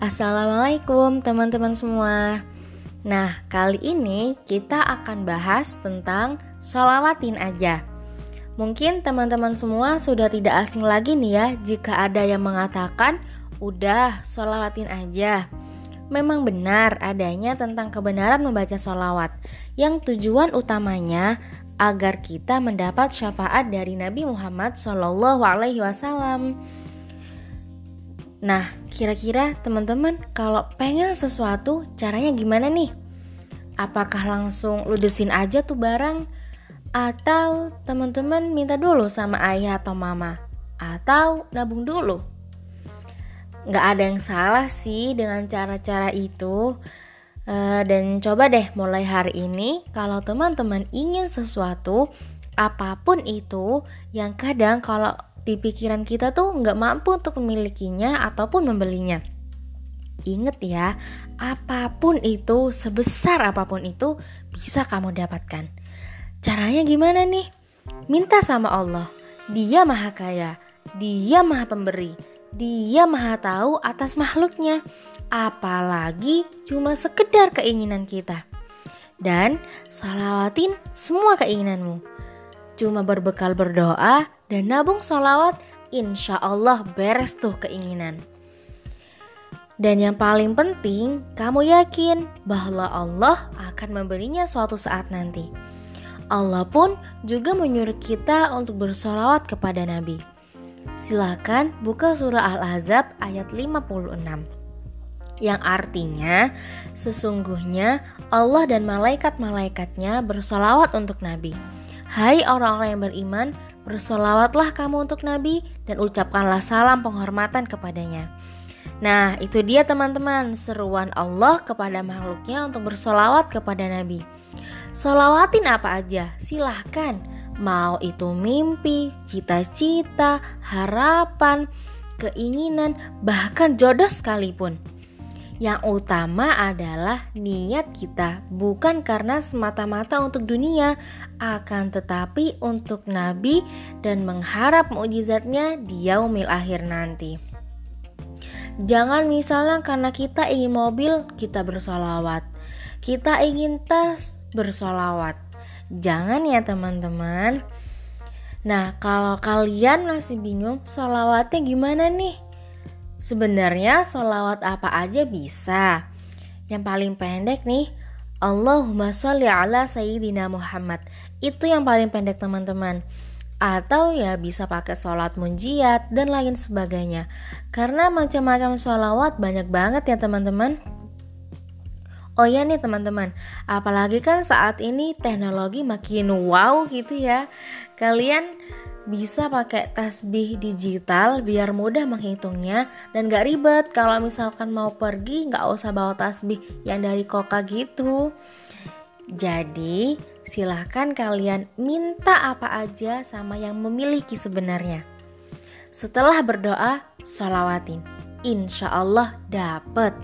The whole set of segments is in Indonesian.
Assalamualaikum teman-teman semua. Nah kali ini kita akan bahas tentang sholawatin aja. Mungkin teman-teman semua sudah tidak asing lagi nih ya Jika ada yang mengatakan udah sholawatin aja. Memang benar adanya tentang kebenaran membaca sholawat Yang tujuan utamanya agar kita mendapat syafaat dari Nabi Muhammad Wasallam. Nah, kira-kira teman-teman kalau pengen sesuatu caranya gimana nih? Apakah langsung ludesin aja tuh barang? Atau teman-teman minta dulu sama ayah atau mama? Atau nabung dulu? Gak ada yang salah sih dengan cara-cara itu. Uh, dan coba deh mulai hari ini kalau teman-teman ingin sesuatu apa pun itu yang kadang kalau di pikiran kita tuh nggak mampu untuk memilikinya ataupun membelinya. Ingat ya, apa pun itu, sebesar apa pun itu bisa kamu dapatkan. Caranya gimana nih? Minta sama Allah. Dia maha kaya, dia maha pemberi, dia maha tahu atas makhluknya. Apalagi cuma sekedar keinginan kita. Dan salawatin semua keinginanmu. Cuma berbekal berdoa dan nabung sholawat, insya Allah beres tuh keinginan. Dan yang paling penting, kamu yakin bahwa Allah akan memberinya suatu saat nanti. Allah pun juga menyuruh kita untuk bersolawat kepada Nabi. Silakan buka surah Al-Ahzab ayat 56 yang artinya sesungguhnya Allah dan malaikat-malaikatnya bersolawat untuk Nabi. Hai orang-orang yang beriman, Bersolawatlah kamu untuk Nabi dan ucapkanlah salam penghormatan kepadanya. Nah, itu dia teman-teman seruan Allah kepada makhluknya untuk bersolawat kepada Nabi. Solawatin apa aja, silahkan. Mau itu mimpi, cita-cita, harapan, keinginan, bahkan jodoh sekalipun. Yang utama adalah niat kita, bukan karena semata-mata untuk dunia, akan tetapi untuk Nabi dan mengharap mukjizatnya di yaumil akhir nanti. Jangan misalnya karena kita ingin mobil, kita bersolawat. Kita ingin tas, bersolawat. Jangan ya teman-teman. Nah, kalau kalian masih bingung, solawatnya gimana nih? Sebenarnya solawat apa aja bisa. Yang paling pendek nih, Allahumma sholli ala Sayyidina Muhammad. Itu yang paling pendek teman-teman. Atau ya bisa pakai sholat munjiat dan lain sebagainya. Karena macam-macam sholawat banyak banget ya teman-teman. Oh ya nih teman-teman, apalagi kan saat ini teknologi makin wow gitu ya. Kalian bisa pakai tasbih digital biar mudah menghitungnya dan gak ribet. Kalau misalkan mau pergi gak usah bawa tasbih yang dari koka gitu. Jadi silahkan kalian minta apa aja sama yang memiliki sebenarnya. Setelah berdoa sholawatin. Insya Allah dapet.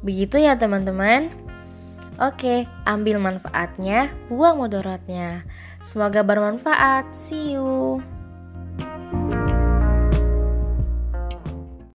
Begitu ya teman-teman Oke, ambil manfaatnya, buang mudaratnya. Semoga bermanfaat. See you.